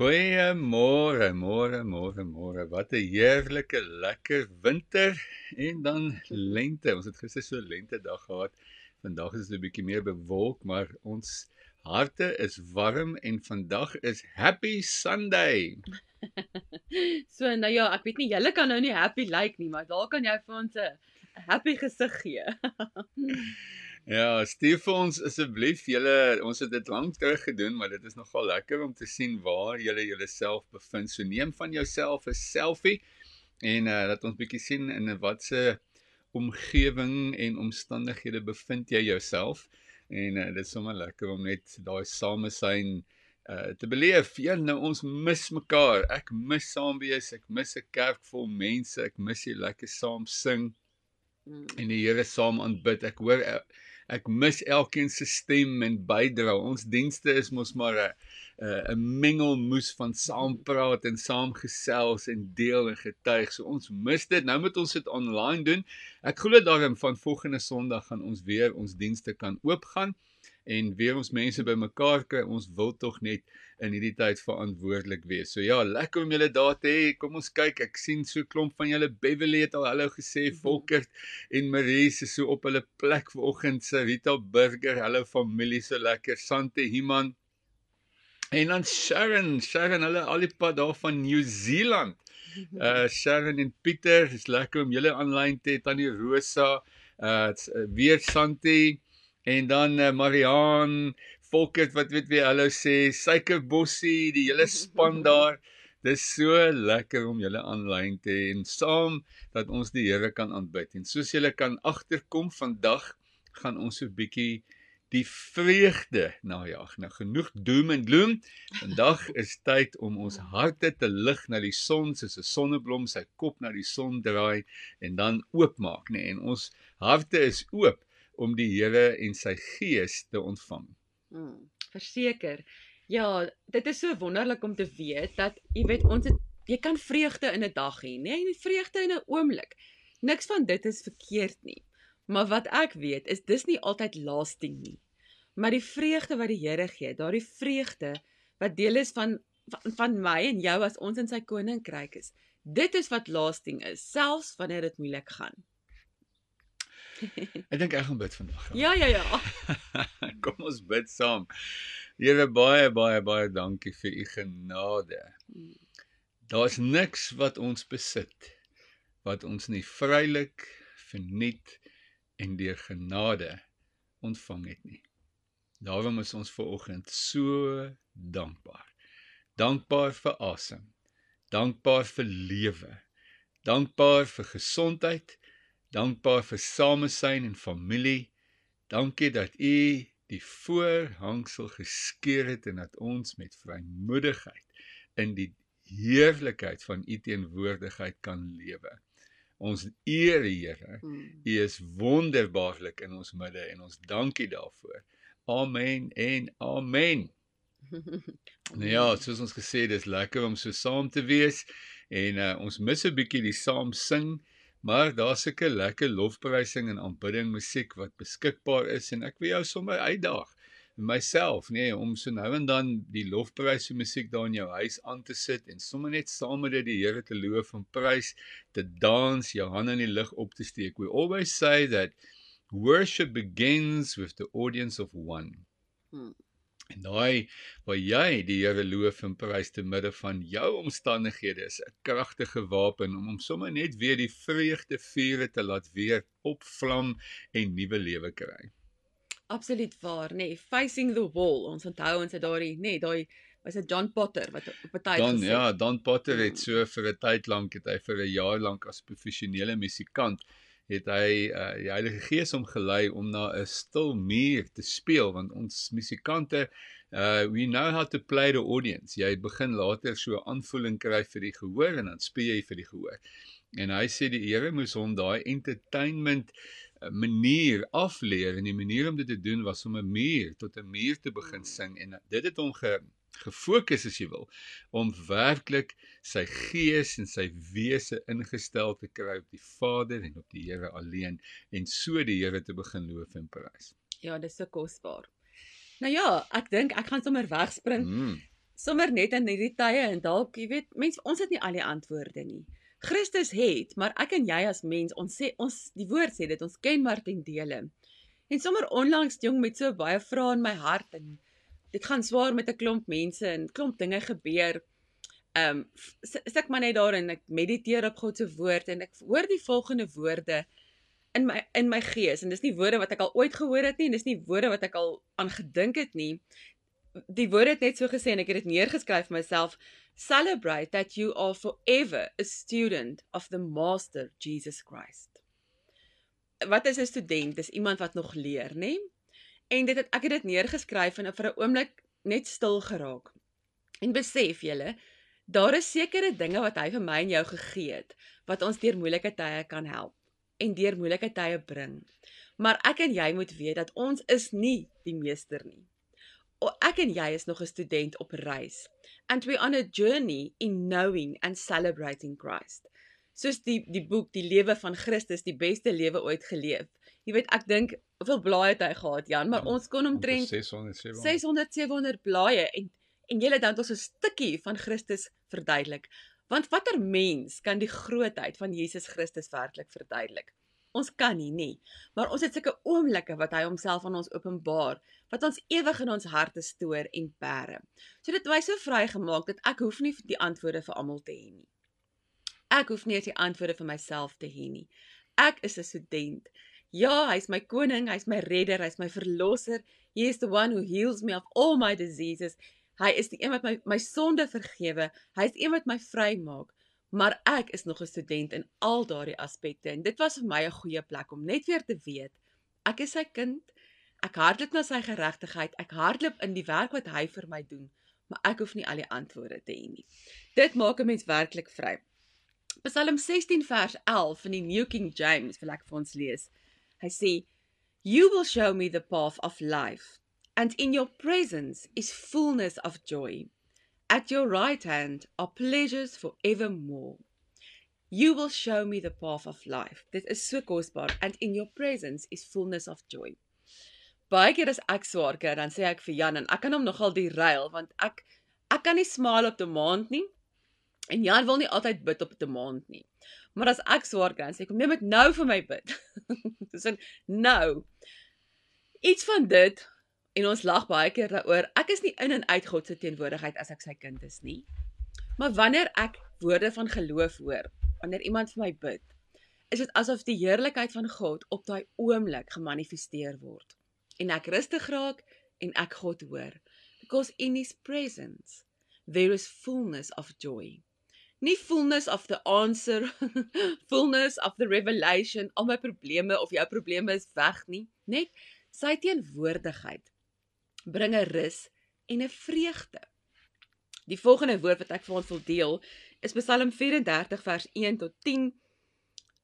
Goeiemôre, môre, môre, môre. Wat 'n heerlike lekker winter en dan lente. Ons het gister so lente dag gehad. Vandag is dit 'n bietjie meer bewolk, maar ons harte is warm en vandag is Happy Sunday. so nou ja, ek weet nie julle kan nou nie happy lyk like nie, maar daar kan jy vir ons 'n happy gesig gee. Ja, stuur vir ons asseblief julle ons het dit lank terug gedoen, maar dit is nogal lekker om te sien waar julle julleself bevind. So neem van jouself 'n selfie en uh dat ons bietjie sien in watse omgewing en omstandighede bevind jy jouself. En uh dit is sommer lekker om net daai samesyn uh te beleef. Ja, nou ons mis mekaar. Ek mis saam wees, ek mis 'n kerk vol mense, ek mis jy lekker saam sing mm. en die Here saam aanbid. Ek hoor ek mis elkeen se stem en bydra. Ons dienste is mos maar 'n 'n mengelmoes van saam praat en saam gesels en deel en getuig. So ons mis dit. Nou moet ons dit online doen. Ek glo daarin van volgende Sondag gaan ons weer ons dienste kan oopgaan en weer ons mense bymekaar kry. Ons wil tog net in hierdie tyd verantwoordelik wees. So ja, lekker om julle daar te hê. Kom ons kyk. Ek sien so klomp van julle Beverly het al hallo gesê. Mhm. Volkert en Marie se so op hulle plek vanoggend. Rita Burger, hallo familie, so lekker. Sante Himan. En dan Sharon, Sharon, hulle al die pad daar van New Zealand. Uh Sharon en Pieter, dis lekker om julle aanlyn te hê. Tannie Rosa, uh weer Santi en dan uh, Marianne Volkert wat weet wie hallo sê, Suikerbossie, die hele span daar. Dis so lekker om julle aanlyn te hê en saam dat ons die Here kan aanbid. En soos julle kan agterkom vandag gaan ons so 'n bietjie die vreugde najag. Nou genoeg doom en gloom. Vandag is tyd om ons harte te lig na die son soos 'n sonneblom sy kop na die son draai en dan oopmaak, nê? Nee, en ons harte is oop om die Here en sy gees te ontvang. Mm, verseker. Ja, dit is so wonderlik om te weet dat jy weet ons het jy kan vreugde in 'n dag hê, nê? Nee? Vreugde in 'n oomblik. Niks van dit is verkeerd nie. Maar wat ek weet is dis nie altyd lasting nie. Maar die vreugde wat die Here gee, daardie vreugde wat deel is van van, van my en jou as ons in sy koninkryk is. Dit is wat lasting is, selfs wanneer dit moeilik gaan. Ek dink ek gaan bid vandag. Ja, ja, ja. Kom ons bid saam. Here baie baie baie dankie vir u genade. Daar's niks wat ons besit wat ons nie vrylik verniet en deur genade ontvang het nie. Daarom is ons ver oggend so dankbaar. Dankbaar vir asem. Dankbaar vir lewe. Dankbaar vir gesondheid Dankbaar vir samesyn en familie. Dankie dat U die voorhangsel geskeur het en dat ons met vrymoedigheid in die heerlikheid van U teenwoordigheid kan lewe. Ons eer U Here. Hmm. U is wonderbaarlik in ons midde en ons dankie daarvoor. Amen en amen. nou ja, soos ons gesê het, dis lekker om so saam te wees en uh, ons mis 'n bietjie die saam sing. Maar daar's seker lekker lofprysing en aanbidding musiek wat beskikbaar is en ek wil jou sommer uitdaag myself nê nee, om so nou en dan die lofprys musiek daar in jou huis aan te sit en sommer net saam met dit die Here te loof en prys te dans jou hande in die lug op te steek we always say that worship begins with the audience of one hmm. En daai waar jy die Here loof en prys te midde van jou omstandighede is 'n kragtige wapen om hom sommer net weer die vreugde vure te laat weer opvlam en nuwe lewe kry. Absoluut waar, nê. Nee, facing the wall. Ons onthou ons het daai nê, nee, daai was dit John Potter wat op 'n tyd Dan gesê. ja, Don Potter het hmm. so vir 'n tyd lank het hy vir 'n jaar lank as professionele musikant het hy uh, die Heilige Gees hom gelei om na 'n stil muur te speel want ons musikante uh we know how to play the audience. Jy begin later so aanvoeling kry vir die gehoor en dan speel jy vir die gehoor. En hy sê die Here moes hom daai entertainment uh, manier afleer en die manier om dit te doen was om 'n muur tot 'n muur te begin sing en dit het hom ge gefokus as jy wil om werklik sy gees en sy wese ingestel te kry op die Vader en op die Here alleen en so die Here te begin loof en prys. Ja, dis so kosbaar. Nou ja, ek dink ek gaan sommer wegspring. Mm. sommer net in hierdie tye en dalk, jy weet, mense ons het nie al die antwoorde nie. Christus het, maar ek en jy as mens, ons sê ons die woord sê dit ons ken maar ten dele. En sommer onlangs jong met so baie vrae in my hart en dit gaan swaar met 'n klomp mense en klomp dinge gebeur. Ehm um, sit maar net daar en ek mediteer op God se woord en ek hoor die volgende woorde in my in my gees en dis nie woorde wat ek al ooit gehoor het nie en dis nie woorde wat ek al aan gedink het nie die woord het net so gesê en ek het dit neergeskryf vir myself celebrate that you are forever a student of the master Jesus Christ. Wat is 'n student? Dis iemand wat nog leer, nê? En dit het ek het dit neergeskryf en vir 'n oomblik net stil geraak. En besef julle, daar is sekere dinge wat hy vir my en jou gegee het wat ons deur moeilike tye kan help en deur moeilike tye bring. Maar ek en jy moet weet dat ons is nie die meester nie ek en jy is nog 'n student op reis and we on a journey in knowing and celebrating Christ. Soos die die boek Die lewe van Christus, die beste lewe ooit geleef. Jy weet ek dink hoeveel blaaie het hy gehad Jan, maar ons kon omtrent 600 700 600 700 blaaie en en jy het dan ons 'n stukkie van Christus verduidelik. Want watter mens kan die grootheid van Jesus Christus werklik verduidelik? Ons kan nie nie, maar ons het sulke oomblikke wat hy homself aan ons openbaar wat ons ewig in ons harte stoor en bære. So dit wys so vrygemaak dat ek hoef nie die antwoorde vir almal te hê nie. Ek hoef nie die antwoorde vir myself te hê nie. Ek is 'n student. Ja, hy's my koning, hy's my redder, hy's my verlosser. He is the one who heals me of all my diseases. Hy is die een wat my my sonde vergewe. Hy's die een wat my vrymaak. Maar ek is nog 'n student in al daardie aspekte en dit was vir my 'n goeie plek om net weer te weet. Ek is sy kind. Ek hardloop na sy geregtigheid. Ek hardloop in die werk wat hy vir my doen. Maar ek hoef nie al die antwoorde te hê nie. Dit maak 'n mens werklik vry. Psalm 16 vers 11 in die New King James wil ek vir ons lees hy sê you will show me the path of life and in your presence is fullness of joy At your right hand are pleasures for evermore. You will show me the path of life. Dit is so kosbaar and in your presence is fullness of joy. Baie keer as ek swaar kry, dan sê ek vir Jan en ek kan hom nogal die ruil want ek ek kan nie smile op die maand nie. En Jan wil nie altyd bid op die maand nie. Maar as ek swaar kry, sê ek neem dit nou vir my bid. Dis 'n nou. Iets van dit En ons lag baie keer daaroor. Ek is nie in en uit God se teenwoordigheid as ek sy kind is nie. Maar wanneer ek woorde van geloof hoor, wanneer iemand vir my bid, is dit asof die heerlikheid van God op daai oomblik gemanifesteer word. En ek rustig raak en ek God hoor. Because in his presence there is fullness of joy. Nie fullness of the answer, fullness of the revelation, al my probleme of jou probleme is weg nie, net sy teenwoordigheid bring 'n rus en 'n vreugde. Die volgende woord wat ek vir ons wil deel is Psalm 34 vers 1 tot 10.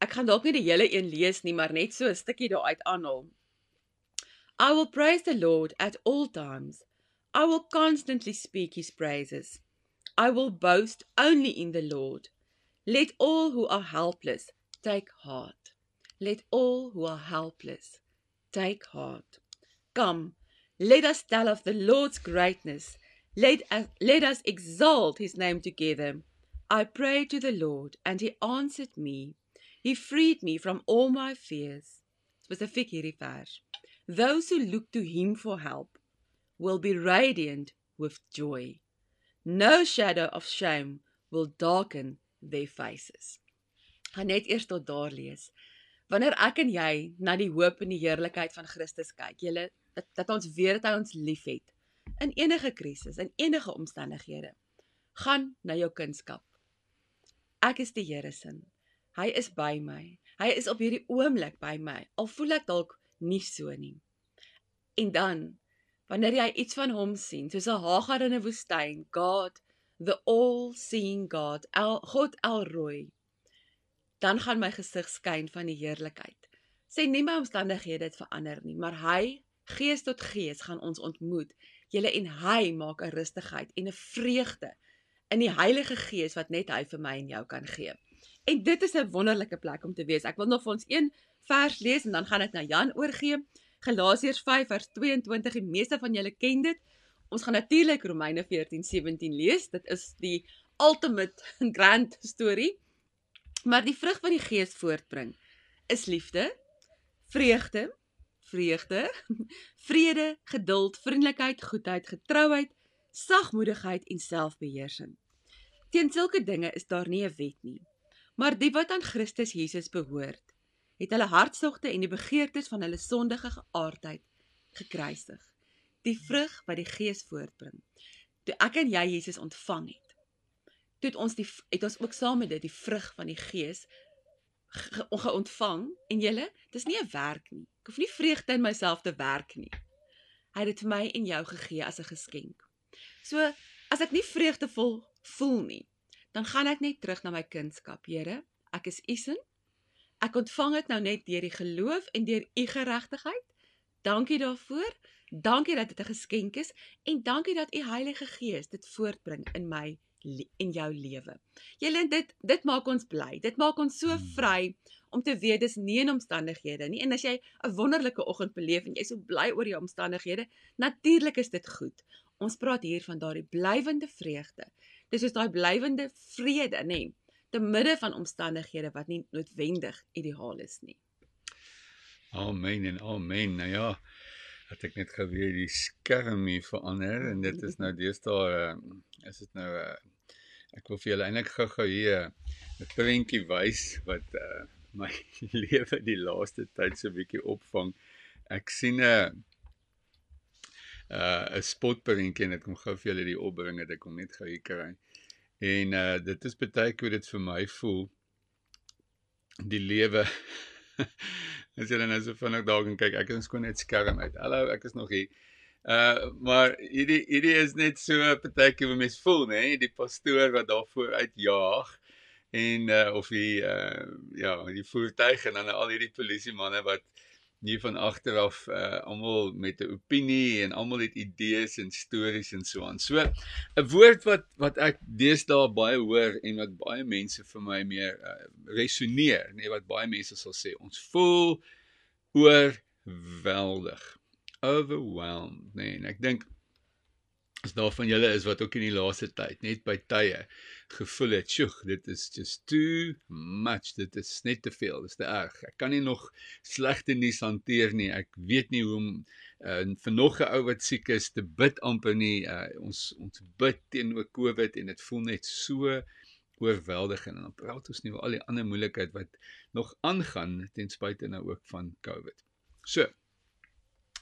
Ek gaan dalk nie die hele een lees nie, maar net so 'n stukkie daaruit aanhaal. I will praise the Lord at all times. I will constantly speak his praises. I will boast only in the Lord. Let all who are helpless take heart. Let all who are helpless take heart. Come, Let us tell of the Lord's greatness. Let us, let us exalt his name together. I prayed to the Lord, and he answered me. He freed me from all my fears. Specifiek hierdie vers. Those who look to him for help will be radiant with joy. No shadow of shame will darken their faces. Gaan net eers tot daar lees. Wanneer ek en jy na die hoop en die heerlikheid van Christus kyk, julle dat dat ons weet dat hy ons liefhet in enige krisis, in enige omstandighede. Gaan na jou kunskap. Ek is die Here se. Hy is by my. Hy is op hierdie oomblik by my. Al voel ek dalk nie so nie. En dan wanneer jy iets van hom sien, soos 'n Hagar in 'n woestyn, God, the all-seeing God, El God Elroy, dan gaan my gesig skyn van die heerlikheid. Sê nie my omstandighede het verander nie, maar hy gees tot gees gaan ons ontmoet. Julle en hy maak 'n rustigheid en 'n vreugde in die Heilige Gees wat net hy vir my en jou kan gee. En dit is 'n wonderlike plek om te wees. Ek wil nog vir ons een vers lees en dan gaan ek na Jan oorgee. Galasiërs 5 vers 22. Die meeste van julle ken dit. Ons gaan natuurlik Romeine 14:17 lees. Dit is die ultimate grand storie. Maar die vrug wat die Gees voortbring is liefde, vreugde, vreugde, vrede, geduld, vriendelikheid, goedheid, getrouheid, sagmoedigheid en selfbeheersing. Teen sulke dinge is daar nie 'n wet nie. Maar die wat aan Christus Jesus behoort, het hulle hartstogte en die begeertes van hulle sondige geaardheid gekruisig. Die vrug wat die Gees voortbring. Toe ek en jy Jesus ontvang het, toe het ons die het ons ook saam met dit die vrug van die Gees geontvang en julle, dis nie 'n werk nie. Ek hoef nie vreugde in myself te werk nie. Hy het dit vir my en jou gegee as 'n geskenk. So, as ek nie vreugdevol voel nie, dan gaan ek net terug na my kindskap. Here, ek is u sin. Ek ontvang dit nou net deur die geloof en deur u geregtigheid. Dankie daarvoor. Dankie dat dit 'n geskenk is en dankie dat u Heilige Gees dit voortbring in my in jou lewe. Julle dit dit maak ons bly. Dit maak ons so hmm. vry om te weet dis nie in omstandighede nie. En as jy 'n wonderlike oggend beleef en jy's so bly oor jou omstandighede, natuurlik is dit goed. Ons praat hier van daardie blywende vreugde. Dis soos daai blywende vrede, nê, te midde van omstandighede wat nie noodwendig ideaal is nie. Amen en amen. Nou ja, het ek net geweet die skerm hier verander en dit is nou deesdae uh, is dit nou uh, ek wil vir julle eintlik gou-gou hier 'n prentjie wys wat uh, my lewe die laaste tyd so 'n bietjie opvang. Ek sien 'n uh 'n spotprentjie en ek kom gou vir julle die opbring het ek kom net gou hier kry. En uh dit is baie keer dit vir my voel die lewe As jy nou so vinnig daar kyk, ek is skoon net skerm uit. Hallo, ek is nog hier. Uh maar hierdie hierdie is net so partykeer wat mens voel, nê, nee? die pastoor wat daar voor uitjaag en uh of die uh ja, die voertuig en dan al hierdie polisie manne wat nie van agteraf uh almal met 'n opinie en almal het idees en stories en so aan. So 'n woord wat wat ek deesdae baie hoor en wat baie mense vir my meer uh, resoneer, nee wat baie mense sal sê, ons voel oorweldig. Overwhelmed, nee, en ek dink as daar van julle is wat ook in die laaste tyd net by tye gevoel het, "Sjoe, dit is just too much. Dit is net te veel. Dit is te erg. Ek kan nie nog slegte nuus hanteer nie. Ek weet nie hoe om uh, vir nog 'n ou wat siek is te bid amper nie. Uh, ons ons bid teenoor COVID en dit voel net so oorweldigend en dan praat ons nie oor al die ander moeilikheid wat nog aangaan ten spyte nou ook van COVID. So,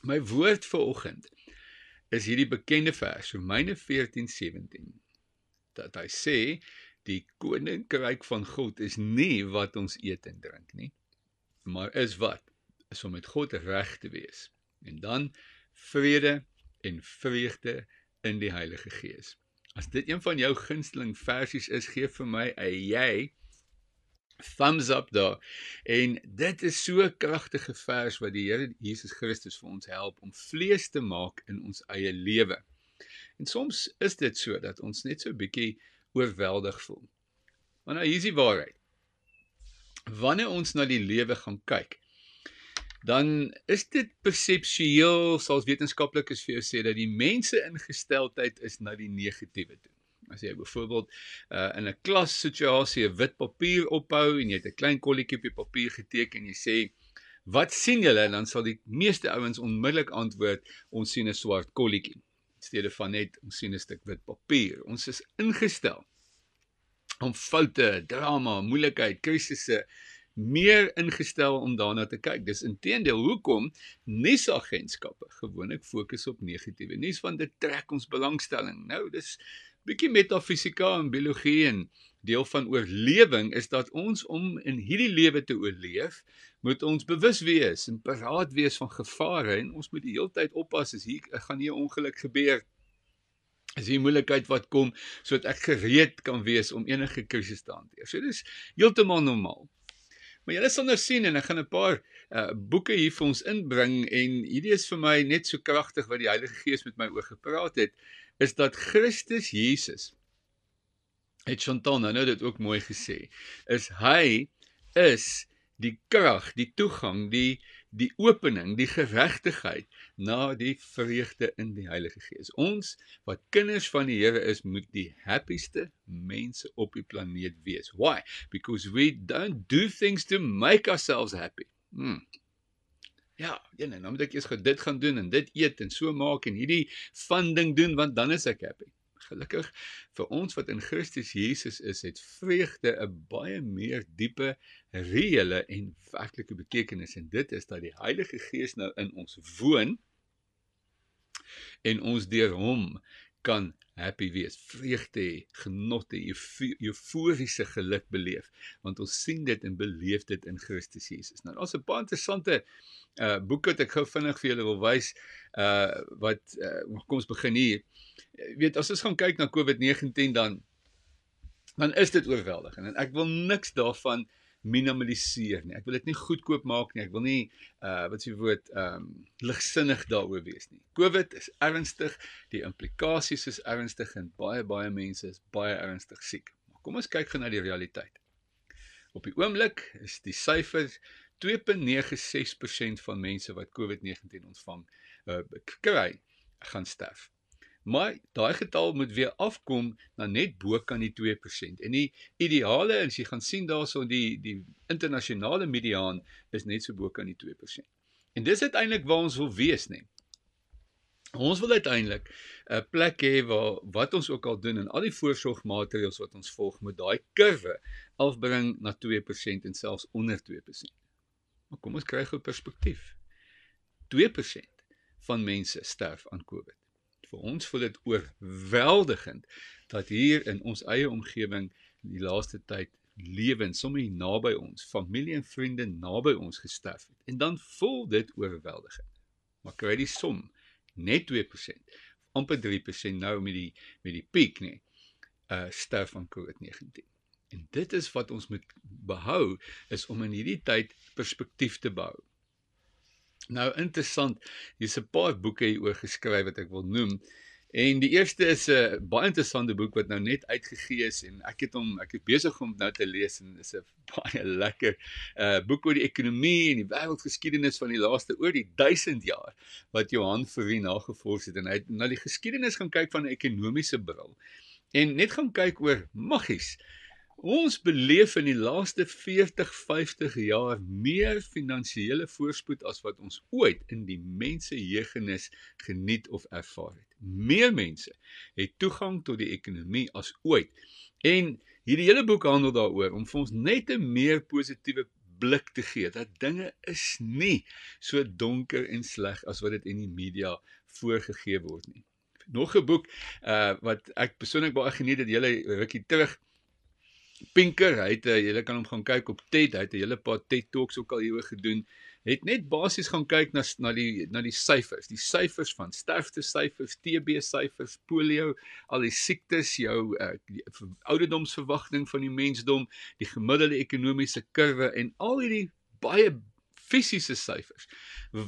my woord vir oggend is hierdie bekende vers Romeine 14:17 dat hy sê die koninkryk van God is nie wat ons eet en drink nie maar is wat? Is om met God reg te wees. En dan vrede en vreugde in die Heilige Gees. As dit een van jou gunsteling versies is gee vir my 'n jy thumbs up daar. En dit is so 'n kragtige vers wat die Here Jesus Christus vir ons help om vlees te maak in ons eie lewe. En soms is dit so dat ons net so 'n bietjie oorweldig voel. Maar nou hier is die waarheid. Wanneer ons na die lewe gaan kyk, dan is dit perseptueel, soos wetenskaplikes vir jou sê dat die mense ingesteldheid is na die negatiewe toe. As jy byvoorbeeld uh, in 'n klassituasie 'n wit papier ophou en jy het 'n klein kolletjie op die papier geteken en jy sê wat sien julle dan sal die meeste ouens onmiddellik antwoord ons sien 'n swart kolletjie in steede van net ons sien 'n stuk wit papier. Ons is ingestel om foute, drama, moeilikheid, krisisse meer ingestel om daarna te kyk. Dis intedeel hoekom nuusagentskappe gewoonlik fokus op negatiewe nuus want dit trek ons belangstelling. Nou, dis bietjie metafisika en biologie en deel van oorlewing is dat ons om in hierdie lewe te oorleef, moet ons bewus wees en paraat wees van gevare en ons moet die hele tyd oppas as hier gaan nie 'n ongeluk gebeur as hier moeilikheid wat kom sodat ek gereed kan wees om enige krisis te hanteer. So dis heeltemal normaal. Maar julle sal nou sien en ek gaan 'n paar uh boeke hier vir ons inbring en hierdie is vir my net so kragtig wat die Heilige Gees met my oor gepraat het is dat Christus Jesus het Chantal nou nou dit ook mooi gesê is hy is die krag die toegang die die opening, die geregtigheid na die vreugde in die Heilige Gees. Ons wat kinders van die Here is, moet die happieste mense op die planeet wees. Why? Because we don't do things to make ourselves happy. Hmm. Ja, ja, nou moet ek eers dit gaan doen en dit eet en so maak en hierdie fun ding doen want dan is ek happy. Gelukkig vir ons wat in Christus Jesus is, het vreugde 'n baie meer diepe, reële en werklike betekenis en dit is dat die Heilige Gees nou in ons woon en ons deur hom kan happy wees, vreugde hê, genotte, euforiese geluk beleef, want ons sien dit en beleef dit in Christus Jesus. Nou, daar's 'n paar interessante uh boeke wat ek gou vinnig vir julle wil wys, uh wat uh kom ons begin hier. Jy weet, as ons gaan kyk na COVID-19 dan dan is dit oorweldigend en ek wil niks daarvan uh minimaliseer nie. Ek wil dit nie goedkoop maak nie. Ek wil nie uh wat s'ie woord um ligsinnig daaroor wees nie. COVID is ernstig. Die implikasies is ernstig en baie baie mense is baie ernstig siek. Maar kom ons kyk gou na die realiteit. Op die oomblik is die syfer 2.96% van mense wat COVID-19 ontvang uh kry gaan sterf. Maar daai getal moet weer afkom na net bo kan die 2%. En die ideale as jy gaan sien daarso die die internasionale mediaan is net so bo kan die 2%. En dis uiteindelik waar ons wil wees, nee. Ons wil uiteindelik 'n plek hê waar wat ons ook al doen en al die voorsorgmaatreëls wat ons volg met daai kurwe afbring na 2% en selfs onder 2%. Maar kom ons kry gou perspektief. 2% van mense sterf aan COVID vir ons voel dit oorweldigend dat hier in ons eie omgewing die laaste tyd lewens sommer naby ons, familie en vriende naby ons gesterf het. En dan voel dit oorweldigend. Maar kry die som net 2%, amper 3% nou met die met die piek nê. Uh sterf van COVID-19. En dit is wat ons moet behou is om in hierdie tyd perspektief te bou. Nou interessant, hier's 'n paar boeke hier oor geskryf wat ek wil noem. En die eerste is 'n baie interessante boek wat nou net uitgegee is en ek het hom ek is besig om nou te lees en dis 'n baie lekker uh boek oor die ekonomie en die wêreldgeskiedenis van die laaste oor die 1000 jaar wat Johan Fourie nagevors het en hy het na die geskiedenis gaan kyk van 'n ekonomiese bril. En net gaan kyk oor maggies. Ons beleef in die laaste 40, 50 jaar meer finansiële voorspoed as wat ons ooit in die mense jeugenis geniet of ervaar het. Meer mense het toegang tot die ekonomie as ooit. En hierdie hele boek handel daaroor om vir ons net 'n meer positiewe blik te gee dat dinge is nie so donker en sleg as wat dit in die media voorgegee word nie. Nog 'n boek uh wat ek persoonlik baie geniet het julle rukkie terug Pinker, hy het uh, julle kan hom gaan kyk op TED, hy het 'n hele paar TED Talks ook al hieroor gedoen. Het net basies gaan kyk na na die na die syfers, die syfers van sterfte syfers, TB syfers, polio, al die siektes, jou uh, ouderdomsverwagting van die mensdom, die gemiddelde ekonomiese kurwe en al hierdie baie fisiese syfers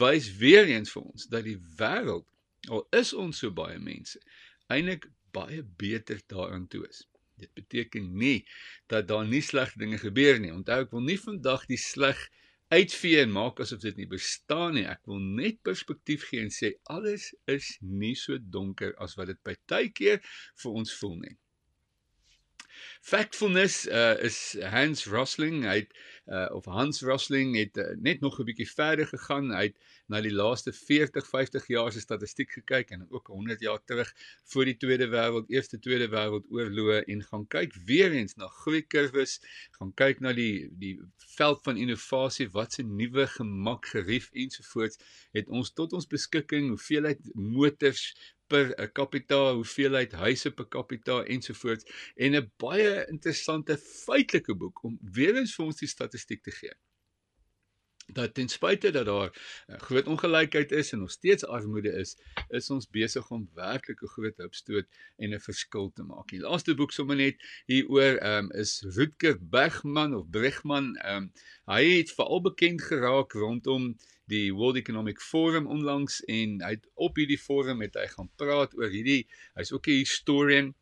wys weer eens vir ons dat die wêreld al is ons so baie mense eintlik baie beter daarin toe is. Dit beteken nie dat daar nie slegte dinge gebeur nie. Onthou ek wil nie vandag die sleg uitvee en maak asof dit nie bestaan nie. Ek wil net perspektief gee en sê alles is nie so donker as wat dit partykeer vir ons voel nie. Factfulness uh, is Hans Rosling. Hy het uh, of Hans Rosling het uh, net nog 'n bietjie verder gegaan. Hy het na die laaste 40, 50 jaar se statistiek gekyk en ook 100 jaar terug voor die Tweede Wêreld, Eerste Tweede Wêreldoorloë en gaan kyk weer eens na groeikurwes, gaan kyk na die die veld van innovasie, wat se nuwe gemak, gerief ensovoorts het ons tot ons beskikking, hoeveelheid motors per uh, kapita, hoeveelheid huise per kapita ensovoorts en 'n baie interessante feitelike boek om weer eens vir ons die statistiek te gee. Dat ten spyte dat daar uh, groot ongelykheid is en nog steeds armoede is, is ons besig om werklik 'n groot hupstoot en 'n verskil te maak. Die laaste boek sommer net hieroor um, is Rutger Bergman of Bregman. Um, hy het veral bekend geraak rondom die World Economic Forum onlangs en hy het op hierdie forum het hy gaan praat oor hierdie hy's ook 'n historian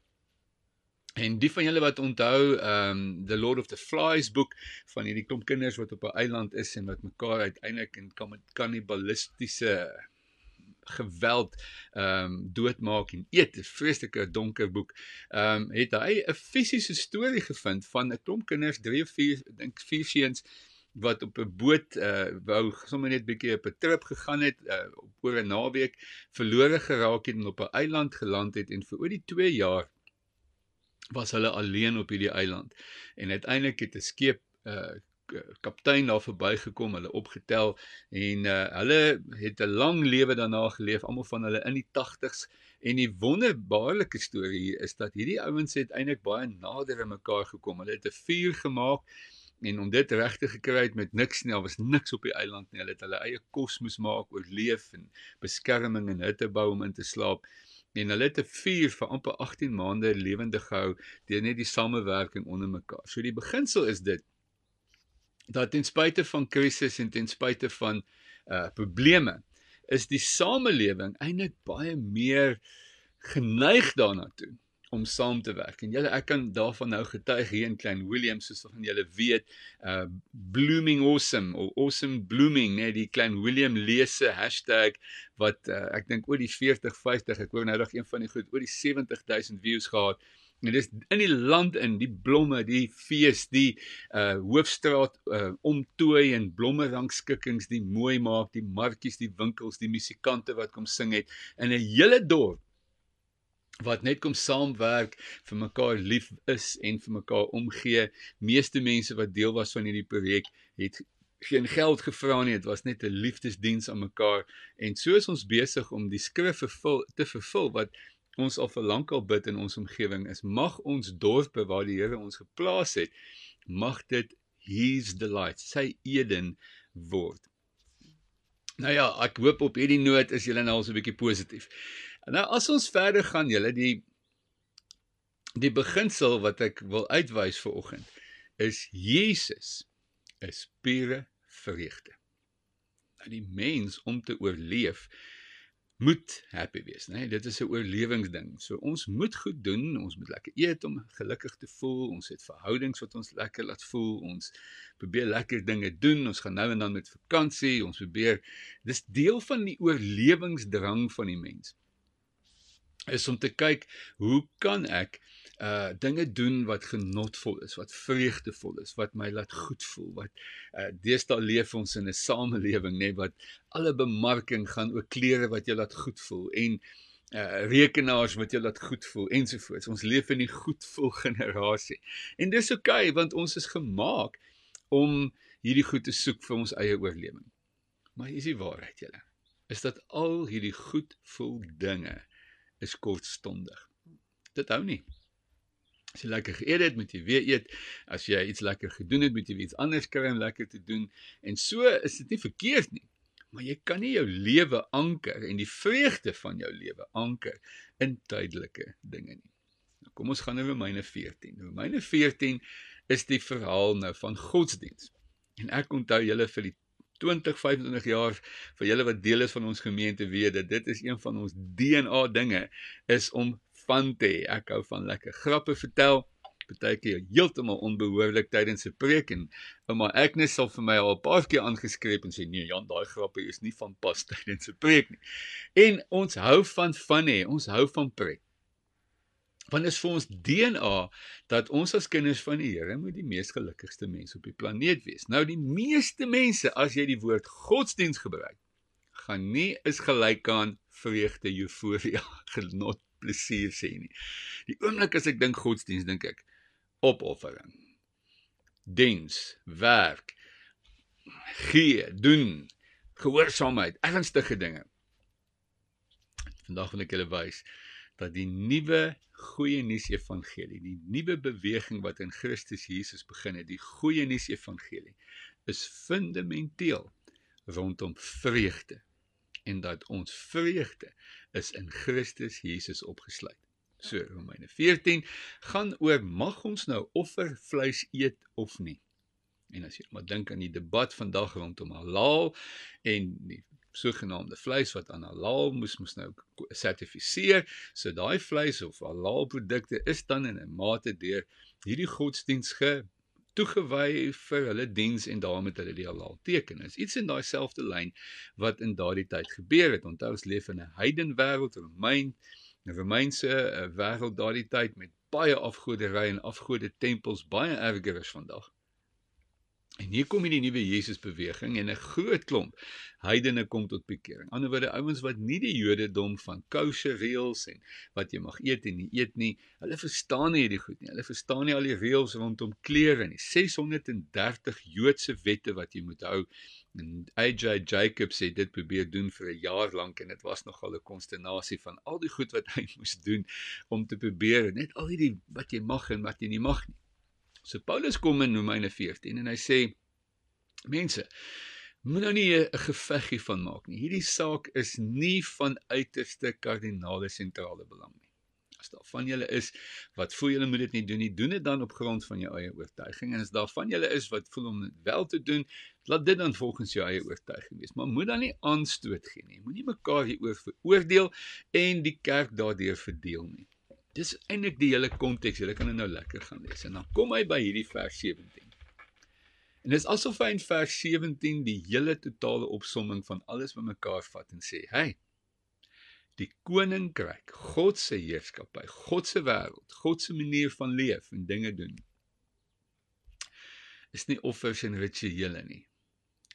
En die van julle wat onthou um The Lord of the Flies boek van hierdie klomp kinders wat op 'n eiland is en wat mekaar uiteindelik in kannibalistiese geweld ehm um, doodmaak en eet. 'n Vreeslike donker boek. Ehm um, het hy 'n fisiese storie gevind van 'n klomp kinders, 3 of 4, dink 4 seuns wat op 'n boot uh wou sommer net bietjie op 'n trip gegaan het uh oor 'n naweek verlore geraak het en op 'n eiland geland het en vir oor die 2 jaar was hulle alleen op hierdie eiland en uiteindelik het 'n skeep uh kaptein daar verbygekom, hulle opgetel en uh, hulle het 'n lang lewe daarna geleef, almal van hulle in die 80s en die wonderbaarlike storie hier is dat hierdie ouens het eintlik baie nader aan mekaar gekom. Hulle het 'n vuur gemaak en om dit regtig gekry het met niks nie, daar was niks op die eiland nie. Hulle het hulle eie kos moes maak, oorleef en beskerming en hitte bou om in te slaap. En hulle het 'n vuur vir amper 18 maande lewendig gehou deur net die samewerking onder mekaar. So die beginsel is dit dat ten spyte van krisis en ten spyte van uh probleme is die samelewing eintlik baie meer geneig daarna toe om saam te werk. En julle ek kan daarvan nou getuig hier in Klein Willem soos van julle weet, uh blooming awesome of awesome blooming, net die Klein Willem lese hashtag wat uh, ek dink oor die 40 50, ek hoor nou nog een van die goed oor die 70000 views gehad. En dis in die land in die blomme, die fees, die uh hoofstraat uh omtooi en blomme rangskikkings, die mooi maak, die markies, die winkels, die musikante wat kom sing het in 'n hele dorp wat net kom saamwerk vir mekaar lief is en vir mekaar omgee. Meeste mense wat deel was van hierdie projek het geen geld gevra nie, dit was net 'n liefdesdiens aan mekaar. En so is ons besig om die skrif vervul te vervul wat ons al vir lankal bid in ons omgewing is. Mag ons dorpe waar die Here ons geplaas het mag dit his delight sy eden word. Nou ja ek hoop op hierdie noot is julle nou al so 'n bietjie positief nou as ons verder gaan julle die die beginsel wat ek wil uitwys vir oggend is Jesus is pure vreugde nou die mens om te oorleef moet happy wees, né? Nee? Dit is 'n oorlewingsding. So ons moet goed doen, ons moet lekker eet om gelukkig te voel. Ons het verhoudings wat ons lekker laat voel. Ons probeer lekker dinge doen. Ons gaan nou en dan met vakansie. Ons probeer dis deel van die oorlewingsdrang van die mens. Is om te kyk, hoe kan ek uh dinge doen wat genotvol is, wat vreugdevol is, wat my laat goed voel, wat uh deesdae leef ons in 'n samelewing nê wat alle bemarking gaan oor klere wat jou laat goed voel en uh rekenaars wat jou laat goed voel ensovoorts. Ons leef in die goedvoel generasie. En dis oukei okay, want ons is gemaak om hierdie goed te soek vir ons eie oorlewing. Maar hier is die waarheid julle. Is dat al hierdie goed voel dinge is kortstondig. Dit hou nie. As jy lekker geëet het, moet jy weer eet. As jy iets lekker gedoen het, moet jy iets anders kry om lekker te doen. En so is dit nie verkeerd nie. Maar jy kan nie jou lewe anker en die vreugde van jou lewe anker in tydelike dinge nie. Nou kom ons gaan na Romeine 14. Romeine 14 is die verhaal nou van godsdiens. En ek onthou julle vir die 20 25 jaar vir julle wat deel is van ons gemeente weet dat dit is een van ons DNA dinge is om van te hê. Ek hou van lekker grappe vertel. Partykeer heeltemal onbehoorlik tydens 'n preek en ouma Agnes sal vir my al 'n paar keer aangeskreep en sê nee Jan, daai grappe is nie van pas tydens 'n preek nie. En ons hou van van hê, ons hou van preek. Want is vir ons DNA dat ons as kinders van die Here moet die mees gelukkigste mense op die planeet wees. Nou die meeste mense as jy die woord godsdiens gebruik, gaan nie is gelyk aan vreugde, euforia, genot plesier sê nie. Die oomblik as ek dink godsdiens, dink ek opoffering. Diens, werk, gee, doen, gehoorsaamheid, ernstige dinge. Vandag wil ek julle wys dat die nuwe goeie nuus evangelie, die nuwe beweging wat in Christus Jesus begin het, die goeie nuus evangelie is fundamenteel rondom vreugde en dat ons vreugde is in Christus Jesus opgesluit. So Romeine 14 gaan oor mag ons nou offervleis eet of nie. En as jy maar dink aan die debat vandag rondom halal en die sogenaamde vleis wat aan halal moes moes nou sertifiseer. So daai vleis of halal produkte is dan in 'n mate deur hierdie godsdiens ge toegewy vir hulle diens en daarmee het hulle die halal teken. Dit is iets in daai selfde lyn wat in daardie tyd gebeur het. Onthou ons leef in 'n heidenwêreld, Romein, 'n Romeinse eh, wêreld daardie tyd met baie afgoderry en afgode tempels, baie erger as vandag. En hier kom hierdie nuwe Jesus beweging en 'n groot klomp heidene kom tot bekering. Ander wyse ouens wat nie die Jodendom van kosher reëls en wat jy mag eet en nie eet nie, hulle verstaan nie hierdie goed nie. Hulle verstaan nie al die reëls rondom klere nie. 630 Joodse wette wat jy moet hou. En AJ Jacobs het dit probeer doen vir 'n jaar lank en dit was nogal 'n konsternasie van al die goed wat hy moes doen om te probeer net al hierdie wat jy mag en wat jy nie mag nie. So Paulus kom in Romeine 14 en hy sê mense moet nou 'n geveggie van maak nie. Hierdie saak is nie van uiterste kardinale sentrale belang nie. As daar van julle is wat voel julle moet dit nie doen nie, doen dit dan op grond van jou eie oortuiging en as daar van julle is wat voel om dit wel te doen, laat dit dan volgens jou eie oortuiging wees. Maar moet dan nie aanstoot gee nie. Moenie mekaar hieroor veroordeel en die kerk daardeur verdeel nie. Dis eintlik die hele konteks. Jy kan dit nou lekker gaan lees. En dan kom hy by hierdie vers 17. En dit is asof hy in vers 17 die hele totale opsomming van alles bymekaar vat en sê: "Hey, die koninkryk, God se heerskappy, God se wêreld, God se manier van leef en dinge doen is nie offers en rituele nie